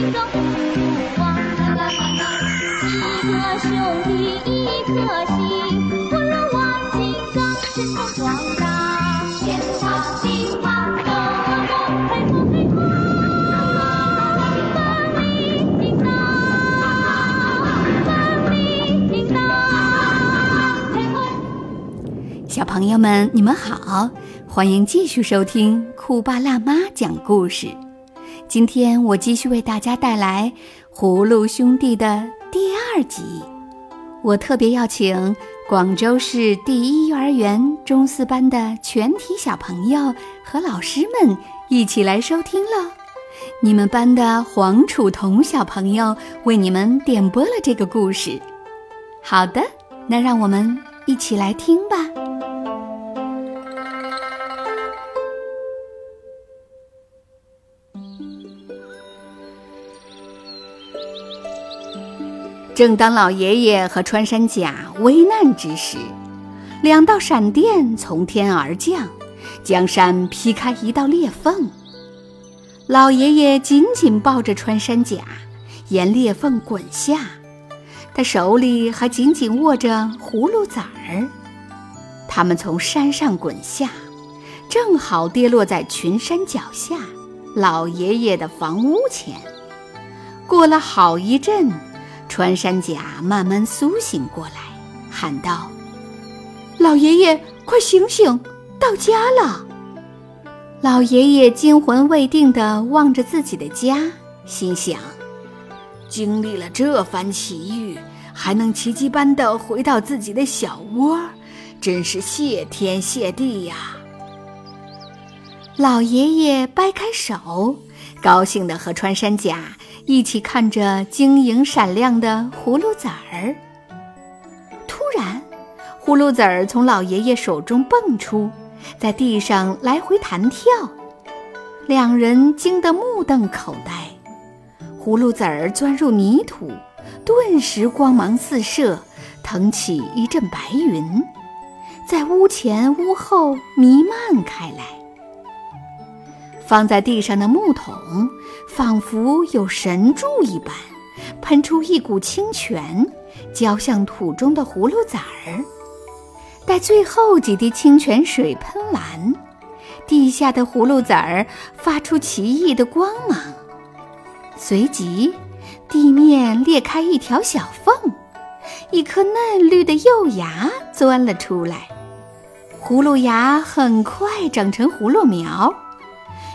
心中不慌。一个兄弟一颗心，不如万金刚，神通广大。天上金马高高，嘿吼嘿吼，奋力叮当，奋力叮当，嘿吼。小朋友们，你们好，欢迎继续收听酷爸辣妈讲故事。今天我继续为大家带来《葫芦兄弟》的第二集。我特别邀请广州市第一幼儿园中四班的全体小朋友和老师们一起来收听了。你们班的黄楚彤小朋友为你们点播了这个故事。好的，那让我们一起来听吧。正当老爷爷和穿山甲危难之时，两道闪电从天而降，将山劈开一道裂缝。老爷爷紧紧抱着穿山甲，沿裂缝滚下，他手里还紧紧握着葫芦籽儿。他们从山上滚下，正好跌落在群山脚下老爷爷的房屋前。过了好一阵。穿山甲慢慢苏醒过来，喊道：“老爷爷，快醒醒，到家了！”老爷爷惊魂未定地望着自己的家，心想：“经历了这番奇遇，还能奇迹般地回到自己的小窝，真是谢天谢地呀！”老爷爷掰开手，高兴地和穿山甲。一起看着晶莹闪亮的葫芦籽儿。突然，葫芦籽儿从老爷爷手中蹦出，在地上来回弹跳。两人惊得目瞪口呆。葫芦籽儿钻入泥土，顿时光芒四射，腾起一阵白云，在屋前屋后弥漫开来。放在地上的木桶。仿佛有神助一般，喷出一股清泉，浇向土中的葫芦籽儿。待最后几滴清泉水喷完，地下的葫芦籽儿发出奇异的光芒，随即地面裂开一条小缝，一颗嫩绿的幼芽钻了出来。葫芦芽很快长成葫芦苗。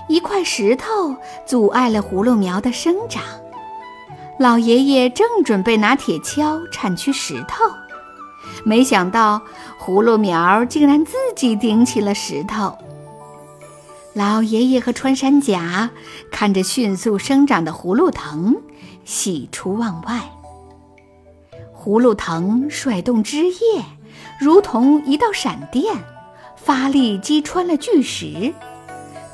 一块石头阻碍了葫芦苗的生长，老爷爷正准备拿铁锹铲去石头，没想到葫芦苗竟然自己顶起了石头。老爷爷和穿山甲看着迅速生长的葫芦藤，喜出望外。葫芦藤甩动枝叶，如同一道闪电，发力击穿了巨石。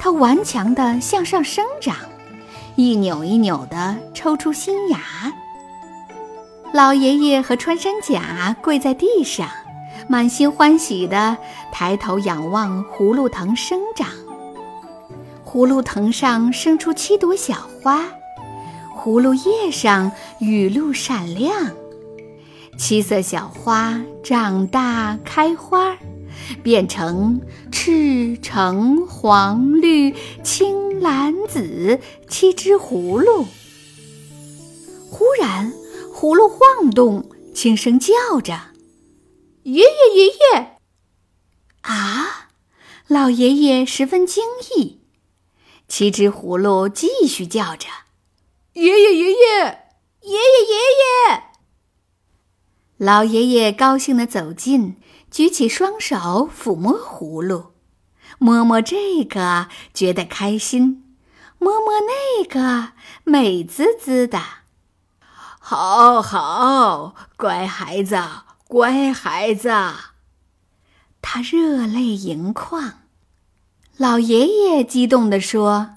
它顽强地向上生长，一扭一扭地抽出新芽。老爷爷和穿山甲跪在地上，满心欢喜地抬头仰望葫芦藤生长。葫芦藤上生出七朵小花，葫芦叶上雨露闪亮，七色小花长大开花儿。变成赤、橙、黄、绿、青、蓝、紫七只葫芦。忽然，葫芦晃动，轻声叫着：“爷爷，爷爷！”啊！老爷爷十分惊异。七只葫芦继续叫着：“爷爷，爷爷，爷爷，爷爷！”老爷爷高兴地走近。举起双手抚摸葫芦，摸摸这个觉得开心，摸摸那个美滋滋的。好好，乖孩子，乖孩子。他热泪盈眶。老爷爷激动地说：“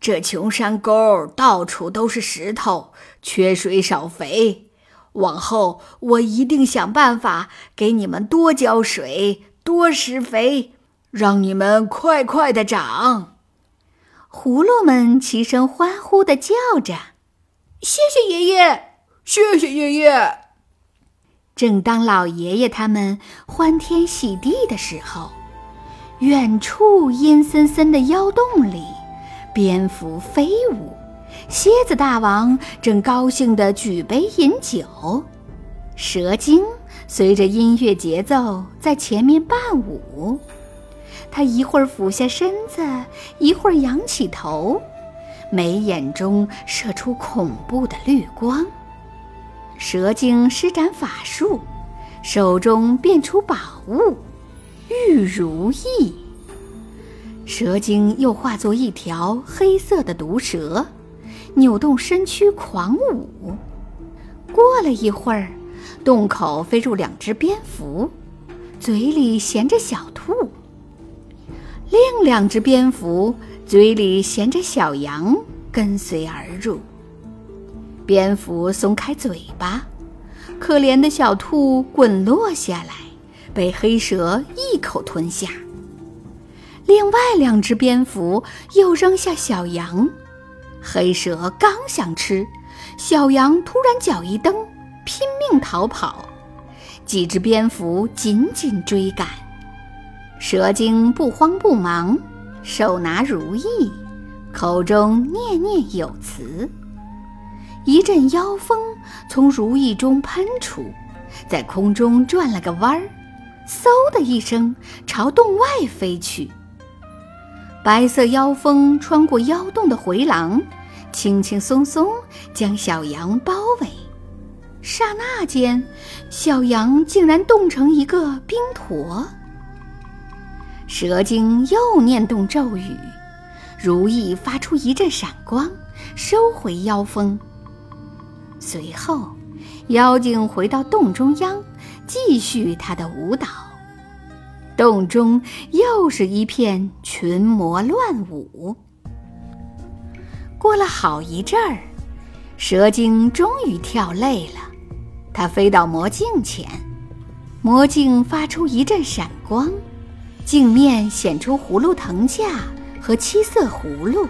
这穷山沟到处都是石头，缺水少肥。”往后我一定想办法给你们多浇水、多施肥，让你们快快的长。葫芦们齐声欢呼的叫着：“谢谢爷爷，谢谢爷爷。正当老爷爷他们欢天喜地的时候，远处阴森森的妖洞里，蝙蝠飞舞，蝎子大王正高兴地举杯饮酒，蛇精随着音乐节奏在前面伴舞。他一会儿俯下身子，一会儿仰起头，眉眼中射出恐怖的绿光。蛇精施展法术，手中变出宝物玉如意。蛇精又化作一条黑色的毒蛇，扭动身躯狂舞。过了一会儿，洞口飞入两只蝙蝠，嘴里衔着小兔；另两只蝙蝠嘴里衔着小羊，跟随而入。蝙蝠松开嘴巴，可怜的小兔滚落下来，被黑蛇一口吞下。另外两只蝙蝠又扔下小羊，黑蛇刚想吃，小羊突然脚一蹬，拼命逃跑。几只蝙蝠紧紧追赶，蛇精不慌不忙，手拿如意，口中念念有词。一阵妖风从如意中喷出，在空中转了个弯儿，嗖的一声朝洞外飞去。白色妖风穿过妖洞的回廊，轻轻松松将小羊包围。刹那间，小羊竟然冻成一个冰坨。蛇精又念动咒语，如意发出一阵闪光，收回妖风。随后，妖精回到洞中央，继续他的舞蹈。洞中又是一片群魔乱舞。过了好一阵儿，蛇精终于跳累了，它飞到魔镜前，魔镜发出一阵闪光，镜面显出葫芦藤架和七色葫芦，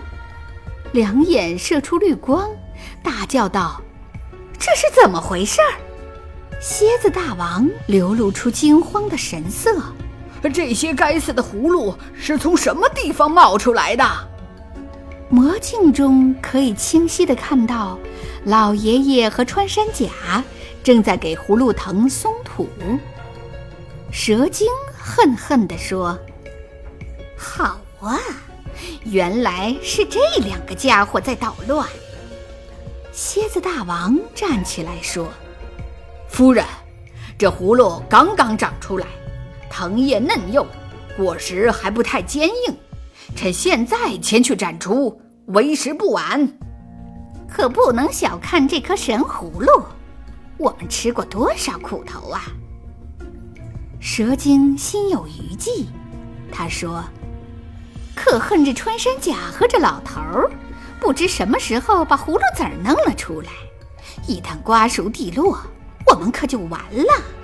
两眼射出绿光，大叫道。这是怎么回事儿？蝎子大王流露出惊慌的神色。这些该死的葫芦是从什么地方冒出来的？魔镜中可以清晰的看到，老爷爷和穿山甲正在给葫芦藤松土。蛇精恨恨地说：“好啊，原来是这两个家伙在捣乱。”蝎子大王站起来说：“夫人，这葫芦刚刚长出来，藤叶嫩幼，果实还不太坚硬。趁现在前去斩除，为时不晚。可不能小看这颗神葫芦，我们吃过多少苦头啊！”蛇精心有余悸，他说：“可恨这穿山甲和这老头儿。”不知什么时候把葫芦籽儿弄了出来，一旦瓜熟蒂落，我们可就完了。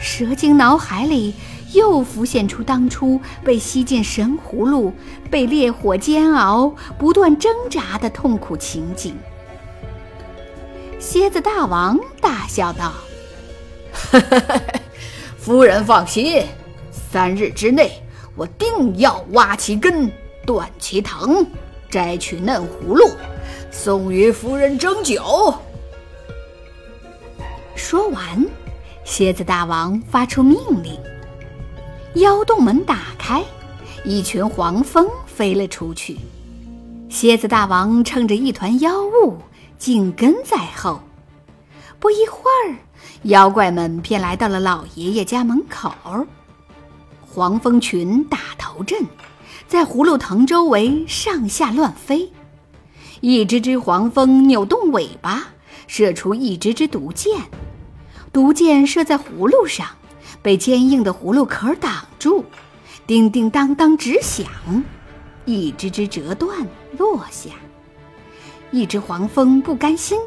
蛇精脑海里又浮现出当初被吸进神葫芦、被烈火煎熬、不断挣扎的痛苦情景。蝎子大王大笑道：“ 夫人放心，三日之内，我定要挖其根，断其藤。”摘取嫩葫芦，送与夫人蒸酒。说完，蝎子大王发出命令，妖洞门打开，一群黄蜂飞了出去。蝎子大王乘着一团妖雾，紧跟在后。不一会儿，妖怪们便来到了老爷爷家门口。黄蜂群打头阵。在葫芦藤周围上下乱飞，一只只黄蜂扭动尾巴，射出一支支毒箭。毒箭射在葫芦上，被坚硬的葫芦壳挡住，叮叮当当直响，一只只折断落下。一只黄蜂不甘心，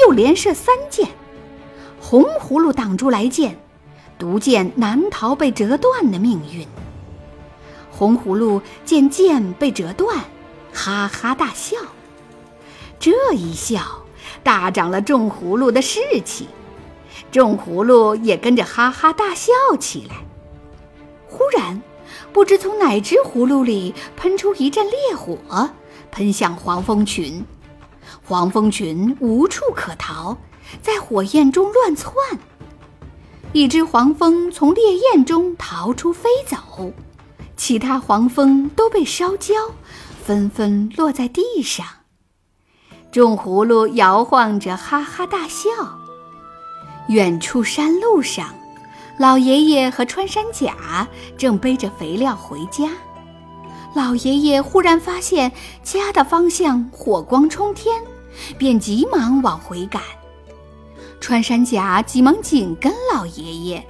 又连射三箭，红葫芦挡住来箭，毒箭难逃被折断的命运。红葫芦见剑被折断，哈哈大笑。这一笑，大长了种葫芦的士气，种葫芦也跟着哈哈大笑起来。忽然，不知从哪只葫芦里喷出一阵烈火，喷向黄蜂群。黄蜂群无处可逃，在火焰中乱窜。一只黄蜂从烈焰中逃出飞走，其他黄蜂都被烧焦，纷纷落在地上。种葫芦摇晃着，哈哈大笑。远处山路上，老爷爷和穿山甲正背着肥料回家。老爷爷忽然发现家的方向火光冲天，便急忙往回赶。穿山甲急忙紧跟老爷爷。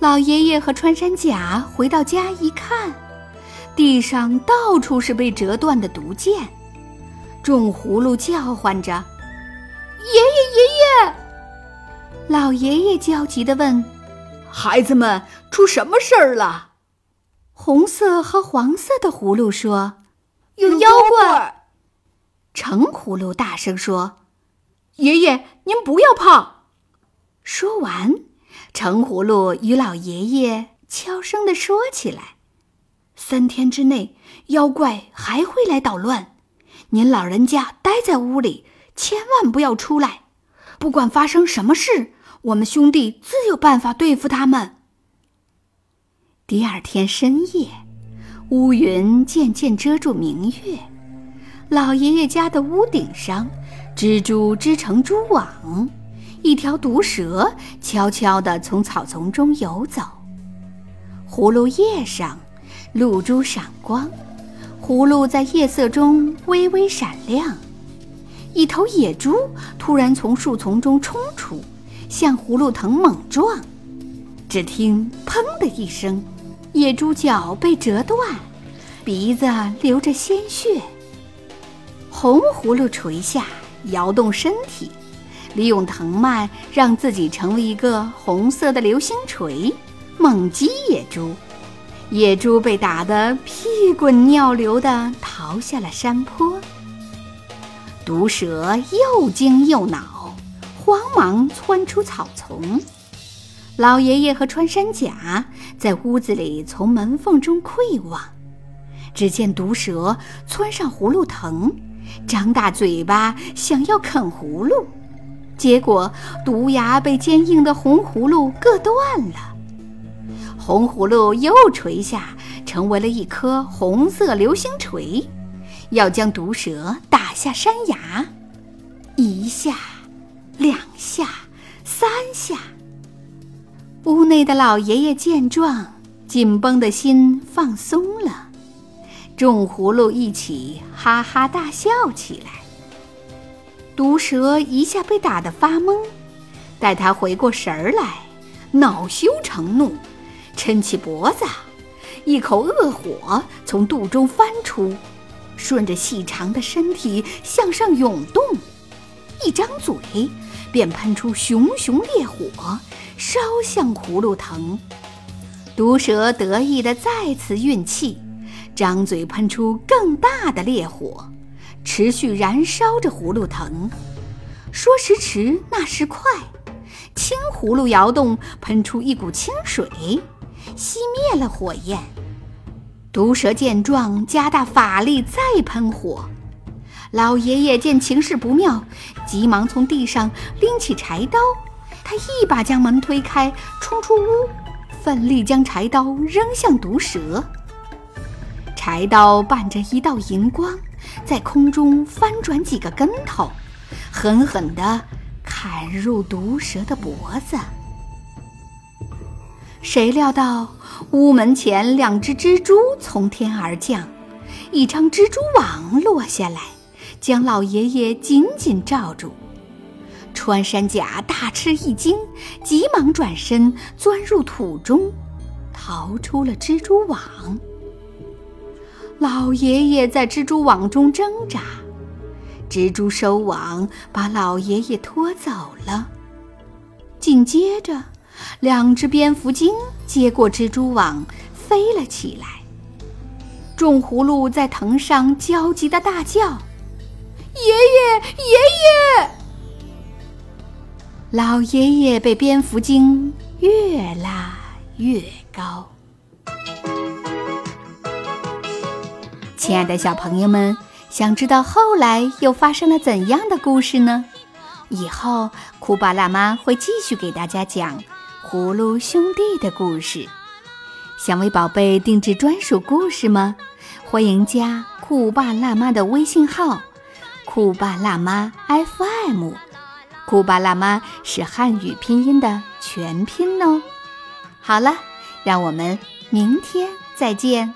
老爷爷和穿山甲回到家一看，地上到处是被折断的毒箭。种葫芦叫唤着：“爷爷，爷爷！”老爷爷焦急地问：“孩子们，出什么事儿了？”红色和黄色的葫芦说：“有妖怪。”橙葫芦大声说。爷爷，您不要怕。说完，橙葫芦与老爷爷悄声地说起来：“三天之内，妖怪还会来捣乱。您老人家待在屋里，千万不要出来。不管发生什么事，我们兄弟自有办法对付他们。”第二天深夜，乌云渐渐遮住明月，老爷爷家的屋顶上。蜘蛛织成蛛网，一条毒蛇悄悄地从草丛中游走。葫芦叶上，露珠闪光，葫芦在夜色中微微闪亮。一头野猪突然从树丛中冲出，向葫芦藤猛撞。只听“砰”的一声，野猪脚被折断，鼻子流着鲜血。红葫芦垂下。摇动身体，利用藤蔓让自己成为一个红色的流星锤，猛击野猪。野猪被打得屁滚尿流地逃下了山坡。毒蛇又惊又恼，慌忙窜出草丛。老爷爷和穿山甲在屋子里从门缝中窥望，只见毒蛇窜上葫芦藤。张大嘴巴想要啃葫芦，结果毒牙被坚硬的红葫芦硌断了。红葫芦又垂下，成为了一颗红色流星锤，要将毒蛇打下山崖。一下，两下，三下。屋内的老爷爷见状，紧绷的心放松了。众葫芦一起哈哈大笑起来。毒蛇一下被打得发懵，待他回过神儿来，恼羞成怒，抻起脖子，一口恶火从肚中翻出，顺着细长的身体向上涌动，一张嘴便喷出熊熊烈火，烧向葫芦藤。毒蛇得意的再次运气。张嘴喷出更大的烈火，持续燃烧着葫芦藤。说时迟，那时快，青葫芦摇动，喷出一股清水，熄灭了火焰。毒蛇见状，加大法力再喷火。老爷爷见情势不妙，急忙从地上拎起柴刀，他一把将门推开，冲出屋，奋力将柴刀扔向毒蛇。柴刀伴着一道银光，在空中翻转几个跟头，狠狠地砍入毒蛇的脖子。谁料到屋门前两只蜘蛛从天而降，一张蜘蛛网落下来，将老爷爷紧紧罩住。穿山甲大吃一惊，急忙转身钻入土中，逃出了蜘蛛网。老爷爷在蜘蛛网中挣扎，蜘蛛收网，把老爷爷拖走了。紧接着，两只蝙蝠精接过蜘蛛网，飞了起来。众葫芦在藤上焦急地大叫：“爷爷！”爷爷！老爷爷被蝙蝠精越拉越高。亲爱的小朋友们，想知道后来又发生了怎样的故事呢？以后酷爸辣妈会继续给大家讲葫芦兄弟的故事。想为宝贝定制专属故事吗？欢迎加酷爸辣妈的微信号“酷爸辣妈 FM”。酷爸辣妈是汉语拼音的全拼哦。好了，让我们明天再见。